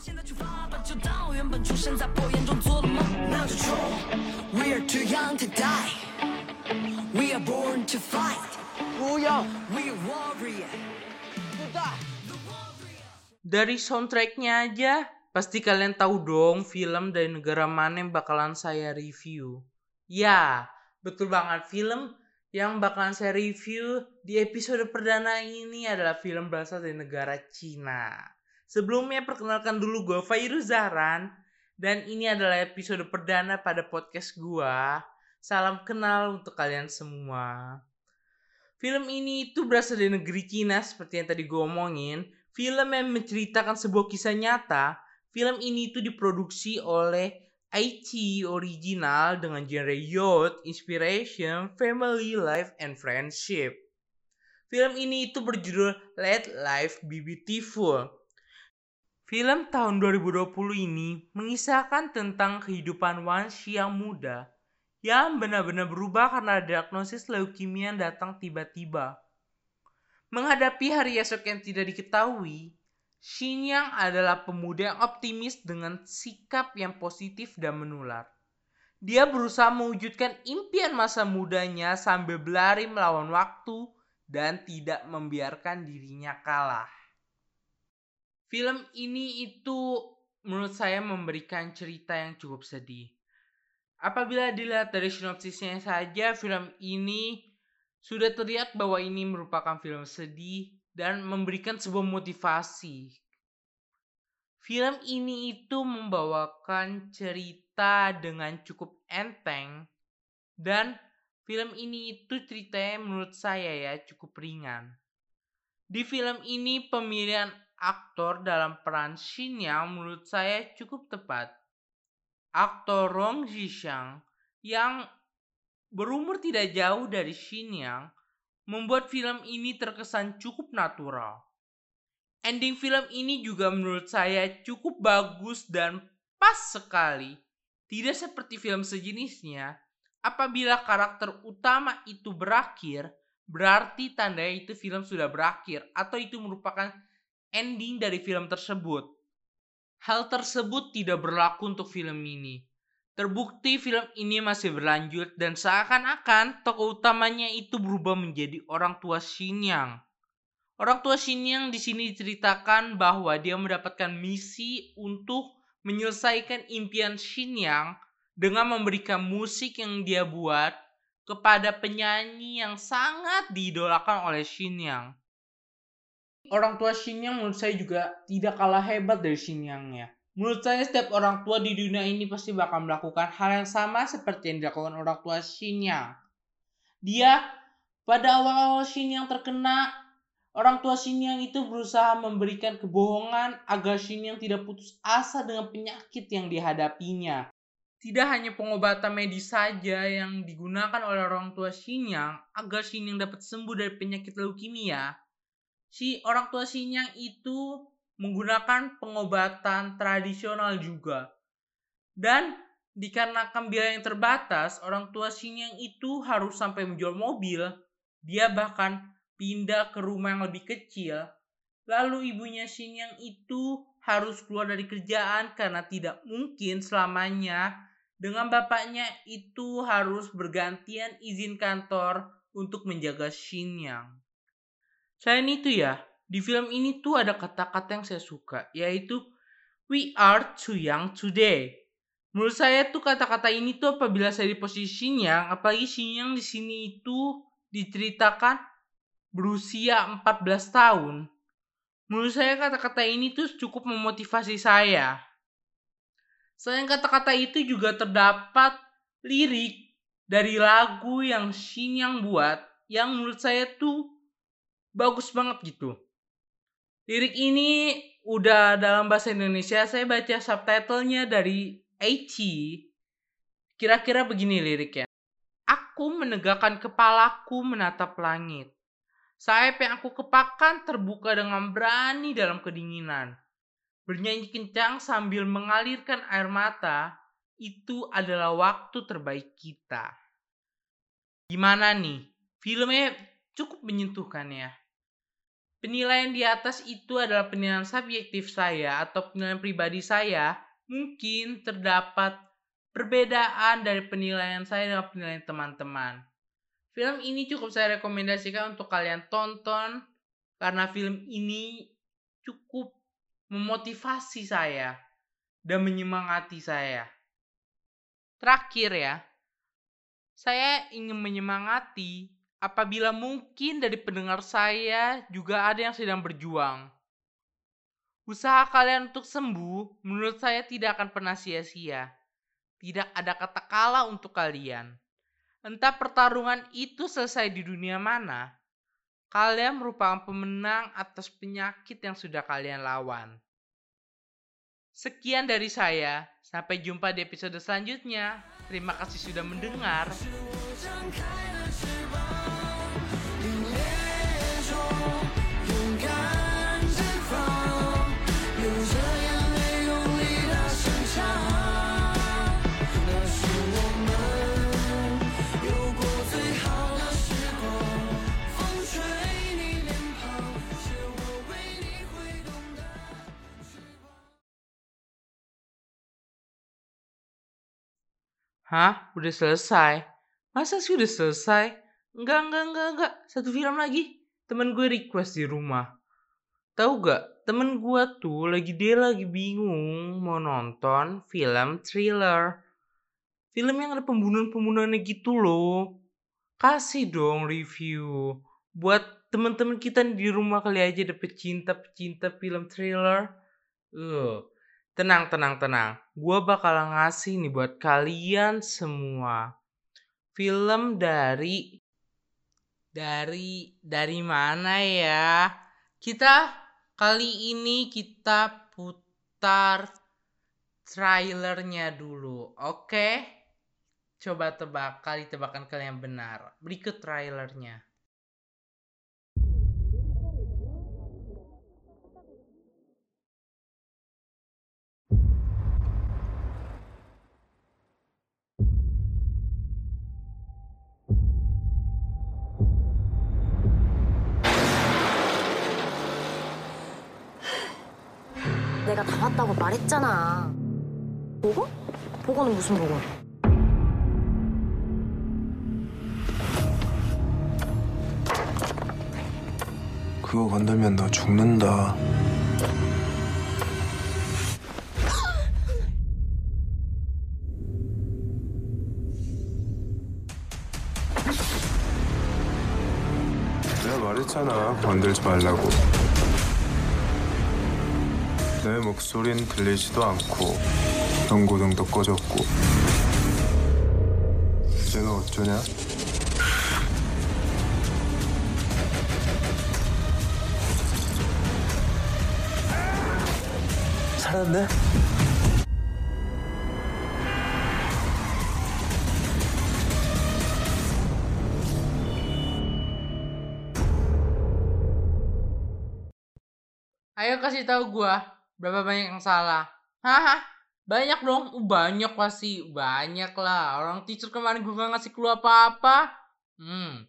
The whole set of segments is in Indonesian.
现在出发吧，就当我原本出生在破茧中做的梦，那就冲。We are too young to die. We are born to fight. 不要， We are warrior. 不大。 Dari soundtracknya aja, pasti kalian tahu dong film dari negara mana yang bakalan saya review. Ya, betul banget film yang bakalan saya review di episode perdana ini adalah film berasal dari negara Cina. Sebelumnya perkenalkan dulu gue Fairuz Zahran dan ini adalah episode perdana pada podcast gua. Salam kenal untuk kalian semua. Film ini itu berasal dari negeri Cina seperti yang tadi gue omongin. Film yang menceritakan sebuah kisah nyata. Film ini itu diproduksi oleh Aichi Original dengan genre youth, inspiration, family life, and friendship. Film ini itu berjudul Let Life Be Beautiful. Film tahun 2020 ini mengisahkan tentang kehidupan Wanshi yang muda yang benar-benar berubah karena diagnosis leukemia yang datang tiba-tiba. Menghadapi hari esok yang tidak diketahui, Xinyang adalah pemuda yang optimis dengan sikap yang positif dan menular. Dia berusaha mewujudkan impian masa mudanya sambil berlari melawan waktu dan tidak membiarkan dirinya kalah. Film ini itu menurut saya memberikan cerita yang cukup sedih. Apabila dilihat dari sinopsisnya saja, film ini sudah terlihat bahwa ini merupakan film sedih dan memberikan sebuah motivasi. Film ini itu membawakan cerita dengan cukup enteng dan film ini itu ceritanya menurut saya ya cukup ringan. Di film ini pemilihan aktor dalam peran Shin yang menurut saya cukup tepat. Aktor Rong Zhishang yang berumur tidak jauh dari Shin Yang membuat film ini terkesan cukup natural. Ending film ini juga menurut saya cukup bagus dan pas sekali. Tidak seperti film sejenisnya, apabila karakter utama itu berakhir, berarti tandanya itu film sudah berakhir atau itu merupakan ending dari film tersebut. Hal tersebut tidak berlaku untuk film ini. Terbukti film ini masih berlanjut dan seakan-akan tokoh utamanya itu berubah menjadi orang tua Xinyang. Orang tua Xinyang di sini diceritakan bahwa dia mendapatkan misi untuk menyelesaikan impian Xinyang dengan memberikan musik yang dia buat kepada penyanyi yang sangat diidolakan oleh Xinyang. Orang tua Xinyang menurut saya juga tidak kalah hebat dari Xinyangnya. Menurut saya setiap orang tua di dunia ini pasti bakal melakukan hal yang sama seperti yang dilakukan orang tua Xinyang. Dia pada awal-awal Xinyang terkena, orang tua Xinyang itu berusaha memberikan kebohongan agar Xinyang tidak putus asa dengan penyakit yang dihadapinya. Tidak hanya pengobatan medis saja yang digunakan oleh orang tua Xinyang agar Xinyang dapat sembuh dari penyakit leukemia. Si orang tua Xinyang itu menggunakan pengobatan tradisional juga. Dan dikarenakan biaya yang terbatas, orang tua Xinyang itu harus sampai menjual mobil. Dia bahkan pindah ke rumah yang lebih kecil. Lalu ibunya Xinyang itu harus keluar dari kerjaan karena tidak mungkin selamanya dengan bapaknya itu harus bergantian izin kantor untuk menjaga Xinyang. Selain itu ya, di film ini tuh ada kata-kata yang saya suka, yaitu we are too young today. Menurut saya tuh kata-kata ini tuh apabila saya di posisi Xinyang, apalagi Xinyang di sini itu diceritakan berusia 14 tahun. Menurut saya kata-kata ini tuh cukup memotivasi saya. Selain kata-kata itu juga terdapat lirik dari lagu yang Xinyang buat yang menurut saya tuh bagus banget gitu. Lirik ini udah dalam bahasa Indonesia, saya baca subtitlenya dari Aichi. Kira-kira begini liriknya. Aku menegakkan kepalaku menatap langit. Sayap yang aku kepakan terbuka dengan berani dalam kedinginan. Bernyanyi kencang sambil mengalirkan air mata, itu adalah waktu terbaik kita. Gimana nih? Filmnya cukup menyentuhkan ya. penilaian di atas itu adalah penilaian subjektif saya atau penilaian pribadi saya, mungkin terdapat perbedaan dari penilaian saya dengan penilaian teman-teman. Film ini cukup saya rekomendasikan untuk kalian tonton karena film ini cukup memotivasi saya dan menyemangati saya. Terakhir ya, saya ingin menyemangati apabila mungkin dari pendengar saya juga ada yang sedang berjuang. Usaha kalian untuk sembuh menurut saya tidak akan pernah sia-sia. Tidak ada kata kalah untuk kalian. Entah pertarungan itu selesai di dunia mana, kalian merupakan pemenang atas penyakit yang sudah kalian lawan. Sekian dari saya, sampai jumpa di episode selanjutnya. Terima kasih sudah mendengar. Hah? Udah selesai? Masa sih udah selesai? Enggak, enggak, enggak, enggak. Satu film lagi. Temen gue request di rumah. Tahu gak? Temen gue tuh lagi dia lagi bingung mau nonton film thriller. Film yang ada pembunuhan-pembunuhannya gitu loh. Kasih dong review. Buat temen-temen kita di rumah kali aja ada pecinta-pecinta film thriller. Uh, Tenang, tenang, tenang. Gue bakal ngasih nih buat kalian semua. Film dari dari dari mana ya? Kita kali ini kita putar trailernya dulu. Oke? Coba tebak kali tebakan kalian benar. Berikut trailernya. 내가 다 왔다고 말했잖아. 보고? 보고는 무슨 보고? 그거 건들면 너 죽는다. 내가 말했잖아. 건들지 말라고. 내 목소린 들리지도 않고 경고등도 꺼졌고 이제는 어쩌냐? 살았네? Ayo kasih tahu gua berapa banyak yang salah. Haha, banyak dong. Uh, banyak pasti. Banyak lah. Orang teacher kemarin gua gak ngasih clue apa-apa. Hmm.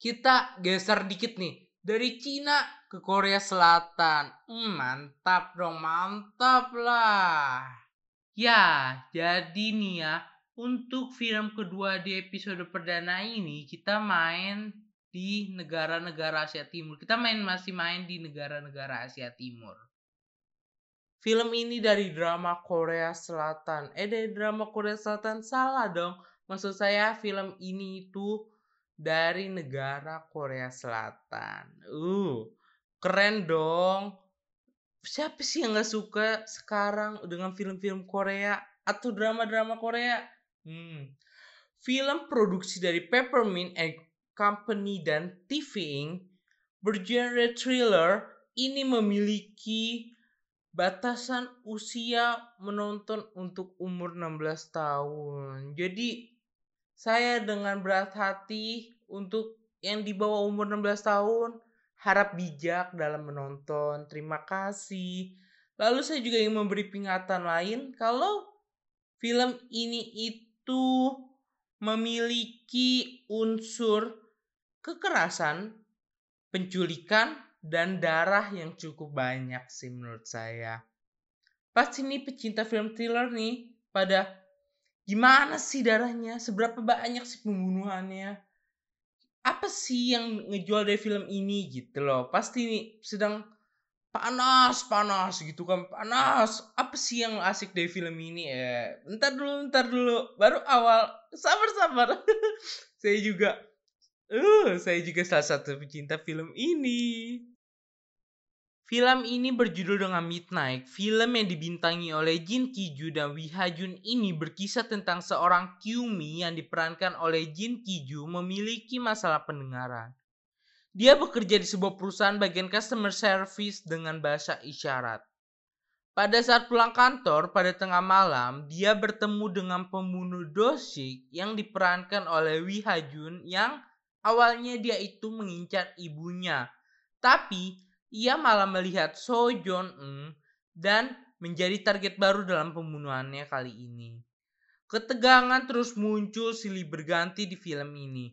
Kita geser dikit nih. Dari Cina ke Korea Selatan. Hmm, mantap dong. Mantap lah. Ya, jadi nih ya. Untuk film kedua di episode perdana ini kita main di negara-negara Asia Timur. Kita main masih main di negara-negara Asia Timur. Film ini dari drama Korea Selatan. Eh dari drama Korea Selatan salah dong. Maksud saya film ini itu dari negara Korea Selatan. Uh, keren dong. Siapa sih yang gak suka sekarang dengan film-film Korea atau drama-drama Korea? Hmm. Film produksi dari Peppermint and Company dan TV Inc. bergenre thriller ini memiliki batasan usia menonton untuk umur 16 tahun. Jadi saya dengan berat hati untuk yang di bawah umur 16 tahun harap bijak dalam menonton. Terima kasih. Lalu saya juga ingin memberi peringatan lain kalau film ini itu memiliki unsur kekerasan, penculikan, dan darah yang cukup banyak sih menurut saya. Pas ini pecinta film thriller nih pada gimana sih darahnya? Seberapa banyak sih pembunuhannya? Apa sih yang ngejual dari film ini gitu loh. Pasti nih sedang panas panas gitu kan panas apa sih yang asik dari film ini ya ntar dulu ntar dulu baru awal sabar sabar saya juga uh saya juga salah satu pecinta film ini Film ini berjudul dengan Midnight. Film yang dibintangi oleh Jin Kiju dan Wi Ha Jun ini berkisah tentang seorang Kyumi yang diperankan oleh Jin Kiju memiliki masalah pendengaran. Dia bekerja di sebuah perusahaan bagian customer service dengan bahasa isyarat. Pada saat pulang kantor pada tengah malam, dia bertemu dengan pembunuh Dosik yang diperankan oleh Wi Ha Jun yang awalnya dia itu mengincar ibunya. Tapi ia malah melihat So Jong Eun dan menjadi target baru dalam pembunuhannya kali ini. Ketegangan terus muncul silih berganti di film ini.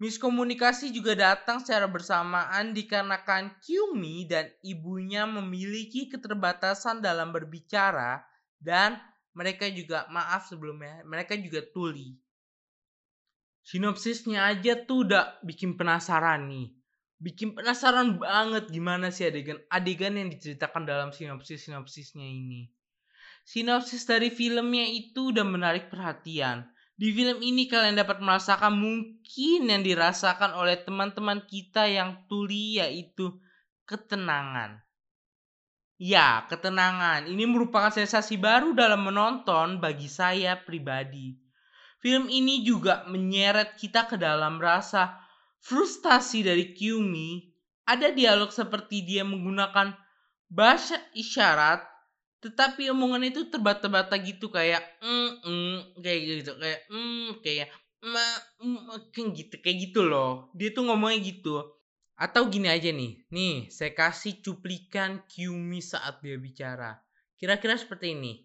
Miskomunikasi juga datang secara bersamaan dikarenakan Kyumi dan ibunya memiliki keterbatasan dalam berbicara dan mereka juga maaf sebelumnya, mereka juga tuli. Sinopsisnya aja tuh udah bikin penasaran nih bikin penasaran banget gimana sih adegan-adegan yang diceritakan dalam sinopsis-sinopsisnya ini. Sinopsis dari filmnya itu udah menarik perhatian. Di film ini kalian dapat merasakan mungkin yang dirasakan oleh teman-teman kita yang tuli yaitu ketenangan. Ya, ketenangan. Ini merupakan sensasi baru dalam menonton bagi saya pribadi. Film ini juga menyeret kita ke dalam rasa frustasi dari Kyumi, ada dialog seperti dia menggunakan bahasa isyarat, tetapi omongan itu terbata-bata gitu kayak mm, mm, kayak gitu kayak mm, kayak ma, mm, kayak gitu kayak gitu loh. Dia tuh ngomongnya gitu. Atau gini aja nih, nih saya kasih cuplikan Kyumi saat dia bicara. Kira-kira seperti ini.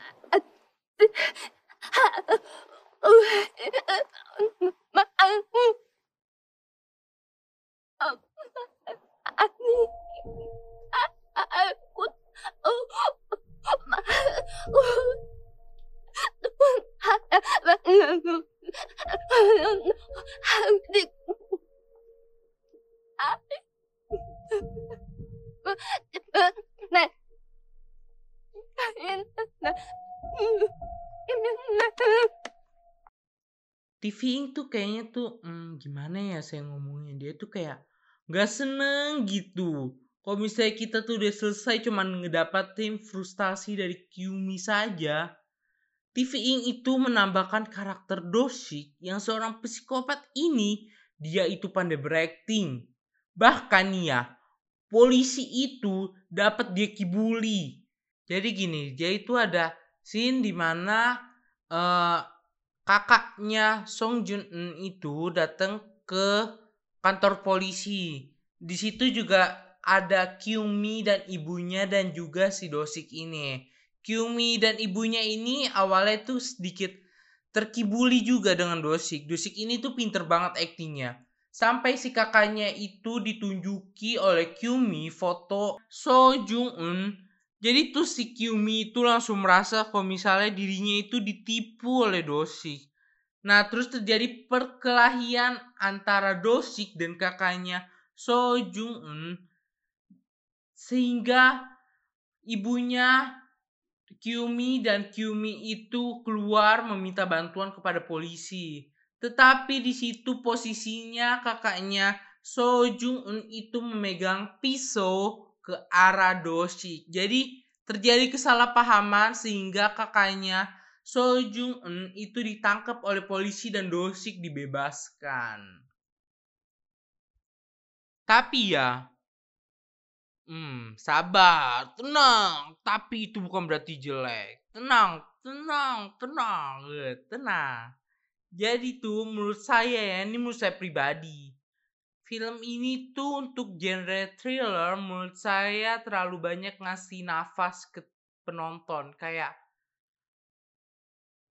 TV tuh kayaknya tuh hmm, gimana ya saya ngomongnya dia tuh kayak nggak seneng gitu kalau misalnya kita tuh udah selesai cuman ngedapatin frustasi dari Kyumi saja, TV Ing itu menambahkan karakter Doshik yang seorang psikopat ini dia itu pandai berakting. Bahkan ya, polisi itu dapat dia kibuli. Jadi gini, dia itu ada scene di mana uh, kakaknya Song Jun Eun itu datang ke kantor polisi. Di situ juga ada Kyumi dan ibunya dan juga si Dosik ini. Kyumi dan ibunya ini awalnya tuh sedikit terkibuli juga dengan Dosik. Dosik ini tuh pinter banget aktingnya. Sampai si kakaknya itu ditunjuki oleh Kyumi foto So Jung Eun. Jadi tuh si Kyumi itu langsung merasa kalau misalnya dirinya itu ditipu oleh Dosik. Nah terus terjadi perkelahian antara Dosik dan kakaknya So Jung Eun sehingga ibunya Kyumi dan Kyumi itu keluar meminta bantuan kepada polisi. Tetapi di situ posisinya kakaknya So Jung Eun itu memegang pisau ke arah Doshi. Jadi terjadi kesalahpahaman sehingga kakaknya So Jung Eun itu ditangkap oleh polisi dan Dosik dibebaskan. Tapi ya, Hmm, sabar, tenang. Tapi itu bukan berarti jelek. tenang, tenang, tenang, eh, tenang. Jadi tuh menurut saya ya, ini menurut saya pribadi. Film ini tuh untuk genre thriller menurut saya terlalu banyak ngasih nafas ke penonton. Kayak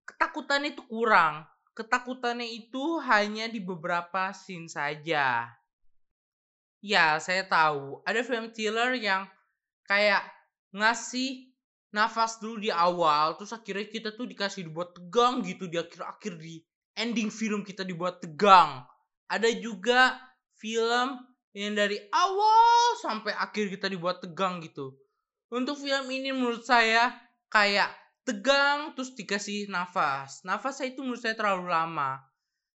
ketakutan itu kurang. Ketakutannya itu hanya di beberapa scene saja. Ya, saya tahu. Ada film thriller yang kayak ngasih nafas dulu di awal, terus akhirnya kita tuh dikasih dibuat tegang gitu di akhir-akhir di ending film kita dibuat tegang. Ada juga film yang dari awal sampai akhir kita dibuat tegang gitu. Untuk film ini menurut saya kayak tegang terus dikasih nafas. Nafas saya itu menurut saya terlalu lama.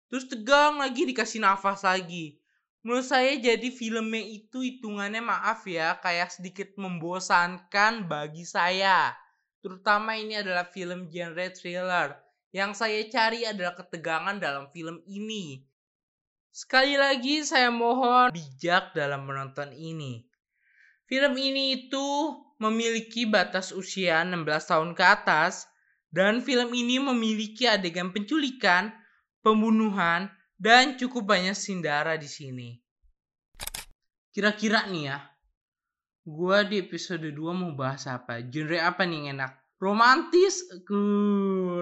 Terus tegang lagi dikasih nafas lagi. Menurut saya jadi filmnya itu hitungannya maaf ya kayak sedikit membosankan bagi saya. Terutama ini adalah film genre thriller. Yang saya cari adalah ketegangan dalam film ini. Sekali lagi saya mohon bijak dalam menonton ini. Film ini itu memiliki batas usia 16 tahun ke atas dan film ini memiliki adegan penculikan, pembunuhan, dan cukup banyak sindara di sini. Kira-kira nih ya, gua di episode 2 mau bahas apa? Genre apa nih yang enak? Romantis? Ke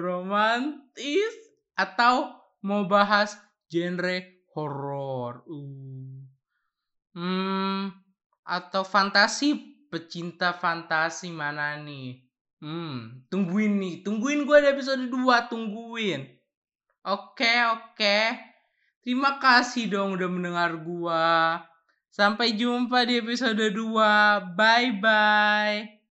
romantis? Atau mau bahas genre horor? Uh. Hmm, atau fantasi? Pecinta fantasi mana nih? Hmm, tungguin nih, tungguin gue di episode 2, tungguin. Oke, oke. Terima kasih dong udah mendengar gua. Sampai jumpa di episode 2. Bye bye.